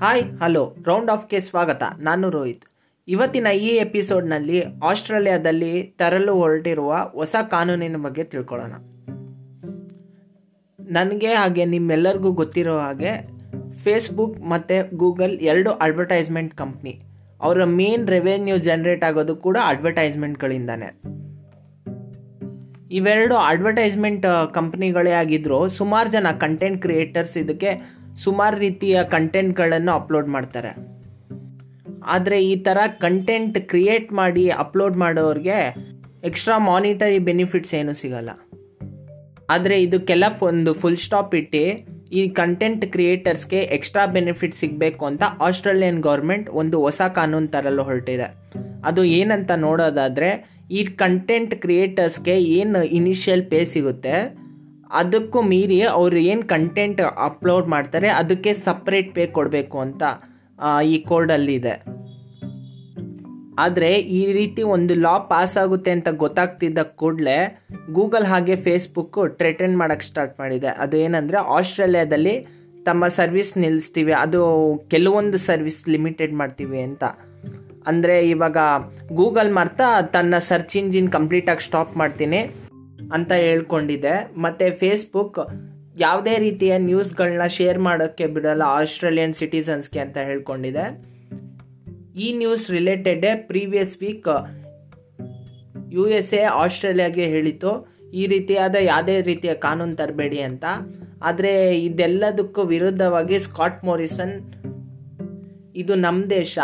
Hi, hello. Round ಆಫ್ಗೆ ಸ್ವಾಗತ. ನಾನು ರೋಹಿತ್. ಇವತ್ತಿನ ಈ ಎಪಿಸೋಡ್ನಲ್ಲಿ ಆಸ್ಟ್ರೇಲಿಯಾದಲ್ಲಿ ತರಲು ಹೊರಟಿರುವ ಹೊಸ ಕಾನೂನಿನ ಬಗ್ಗೆ ತಿಳ್ಕೊಳ್ಳೋಣ. ನನಗೆ ಹಾಗೆ ನಿಮ್ಮೆಲ್ಲರಿಗೂ ಗೊತ್ತಿರೋ ಹಾಗೆ ಫೇಸ್ಬುಕ್ ಮತ್ತು ಗೂಗಲ್ ಎರಡು ಅಡ್ವರ್ಟೈಸ್ಮೆಂಟ್ ಕಂಪ್ನಿ ಅವರ ಮೇನ್ ರೆವೆನ್ಯೂ ಜನರೇಟ್ ಆಗೋದು ಕೂಡ ಅಡ್ವರ್ಟೈಸ್ಮೆಂಟ್ಗಳಿಂದಾನೆ ಇವೆರಡು ಅಡ್ವರ್ಟೈಸ್ಮೆಂಟ್ ಕಂಪ್ನಿಗಳೇ ಆಗಿದ್ದರೂ ಸುಮಾರು ಜನ ಕಂಟೆಂಟ್ ಕ್ರಿಯೇಟರ್ಸ್ ಇದಕ್ಕೆ ಸುಮಾರು ರೀತಿಯ ಕಂಟೆಂಟ್ಗಳನ್ನು ಅಪ್ಲೋಡ್ ಮಾಡ್ತಾರೆ. ಆದರೆ ಈ ಥರ ಕಂಟೆಂಟ್ ಕ್ರಿಯೇಟ್ ಮಾಡಿ ಅಪ್ಲೋಡ್ ಮಾಡೋರಿಗೆ ಎಕ್ಸ್ಟ್ರಾ ಮಾನಿಟರಿ ಬೆನಿಫಿಟ್ಸ್ ಏನೂ ಸಿಗಲ್ಲ. ಆದರೆ ಇದಕ್ಕೆಲ್ಲ ಒಂದು ಫುಲ್ ಸ್ಟಾಪ್ ಇಟ್ಟು ಈ ಕಂಟೆಂಟ್ ಕ್ರಿಯೇಟರ್ಸ್ಗೆ ಎಕ್ಸ್ಟ್ರಾ ಬೆನಿಫಿಟ್ ಸಿಗಬೇಕು ಅಂತ ಆಸ್ಟ್ರೇಲಿಯನ್ ಗೌರ್ಮೆಂಟ್ ಒಂದು ಹೊಸ ಕಾನೂನು ತರಲು ಹೊರಟಿದೆ. ಅದು ಏನಂತ ನೋಡೋದಾದರೆ ಈ ಕಂಟೆಂಟ್ ಕ್ರಿಯೇಟರ್ಸ್ಗೆ ಏನು ಇನಿಷಿಯಲ್ ಪೇ ಸಿಗುತ್ತೆ? ಅದಕ್ಕೂ ಮೀರಿ ಅವರು ಏನು ಕಂಟೆಂಟ್ ಅಪ್ಲೋಡ್ ಮಾಡ್ತಾರೆ, ಅದಕ್ಕೆ ಸಪ್ರೇಟ್ ಪೇ ಕೊಡಬೇಕು ಅಂತ ಈ ಕೋಡಲ್ಲಿದೆ ಆದರೆ ಈ ರೀತಿ ಒಂದು ಲಾ ಪಾಸ್ ಆಗುತ್ತೆ ಅಂತ ಗೊತ್ತಾಗ್ತಿದ್ದ ಕೂಡಲೇ ಗೂಗಲ್ ಹಾಗೆ ಫೇಸ್ಬುಕ್ಕು ಟ್ರೆಟೆಂಡ್ ಮಾಡೋಕ್ಕೆ ಸ್ಟಾರ್ಟ್ ಮಾಡಿದೆ. ಅದು ಏನಂದರೆ ಆಸ್ಟ್ರೇಲಿಯಾದಲ್ಲಿ ತಮ್ಮ ಸರ್ವಿಸ್ ನಿಲ್ಲಿಸ್ತೀವಿ ಅದು ಕೆಲವೊಂದು ಸರ್ವಿಸ್ ಲಿಮಿಟೆಡ್ ಮಾಡ್ತೀವಿ ಅಂತ. ಅಂದರೆ ಇವಾಗ ಗೂಗಲ್ ಮಾರ್ತಾ ತನ್ನ ಸರ್ಚ್ ಇಂಜಿನ್ ಕಂಪ್ಲೀಟಾಗಿ ಸ್ಟಾಪ್ ಮಾಡ್ತೀನಿ. ಅಂತ ಹೇಳ್ಕೊಂಡಿದೆ. ಮತ್ತು ಫೇಸ್ಬುಕ್ ಯಾವುದೇ ರೀತಿಯ ನ್ಯೂಸ್ಗಳನ್ನ ಶೇರ್ ಮಾಡೋಕ್ಕೆ ಬಿಡಲ್ಲ ಆಸ್ಟ್ರೇಲಿಯನ್ ಸಿಟಿಸನ್ಸ್ಗೆ ಅಂತ ಹೇಳ್ಕೊಂಡಿದೆ. ಈ news ರಿಲೇಟೆಡೇ previous week U S A ಆಸ್ಟ್ರೇಲಿಯಾಗೆ ಹೇಳಿತು ಈ ರೀತಿಯಾದ ಯಾವುದೇ ರೀತಿಯ ಕಾನೂನು ತರಬೇಡಿ ಅಂತ. ಆದರೆ ಇದೆಲ್ಲದಕ್ಕೂ ವಿರುದ್ಧವಾಗಿ ಸ್ಕಾಟ್ ಮೋರಿಸನ್ ಇದು ನಮ್ಮ ದೇಶ.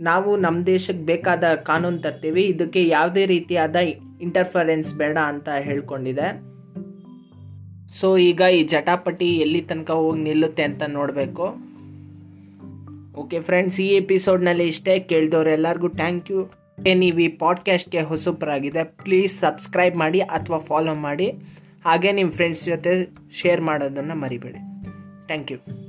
ನಾವು ನಮ್ಮ ದೇಶಕ್ಕೆ ಬೇಕಾದ ಕಾನೂನು ತರ್ತೀವಿ. ಇದಕ್ಕೆ ಯಾವುದೇ ರೀತಿಯಾದ ಇಂಟರ್ಫರೆನ್ಸ್ ಬೇಡ ಅಂತ ಹೇಳ್ಕೊಂಡಿದೆ. ಸೊ ಈಗ ಈ ಜಟಾಪಟಿ ಎಲ್ಲಿ ತನಕ ಹೋಗಿ ನಿಲ್ಲುತ್ತೆ ಅಂತ ನೋಡಬೇಕು. ಓಕೆ ಫ್ರೆಂಡ್ಸ್ ಈ ಎಪಿಸೋಡ್ನಲ್ಲಿ ಇಷ್ಟೇ ಕೇಳಿದವ್ರು ಎಲ್ಲರಿಗೂ ಥ್ಯಾಂಕ್ ಯು ನೀವು ಈ ಪಾಡ್ಕಾಸ್ಟ್ಗೆ ಹೊಸಬ್ರಾಗಿದೆ ಪ್ಲೀಸ್ ಸಬ್ಸ್ಕ್ರೈಬ್ ಮಾಡಿ ಅಥವಾ ಫಾಲೋ ಮಾಡಿ. ಹಾಗೆ ನಿಮ್ಮ ಫ್ರೆಂಡ್ಸ್ ಜೊತೆ ಶೇರ್ ಮಾಡೋದನ್ನು ಮರಿಬೇಡಿ. Thank you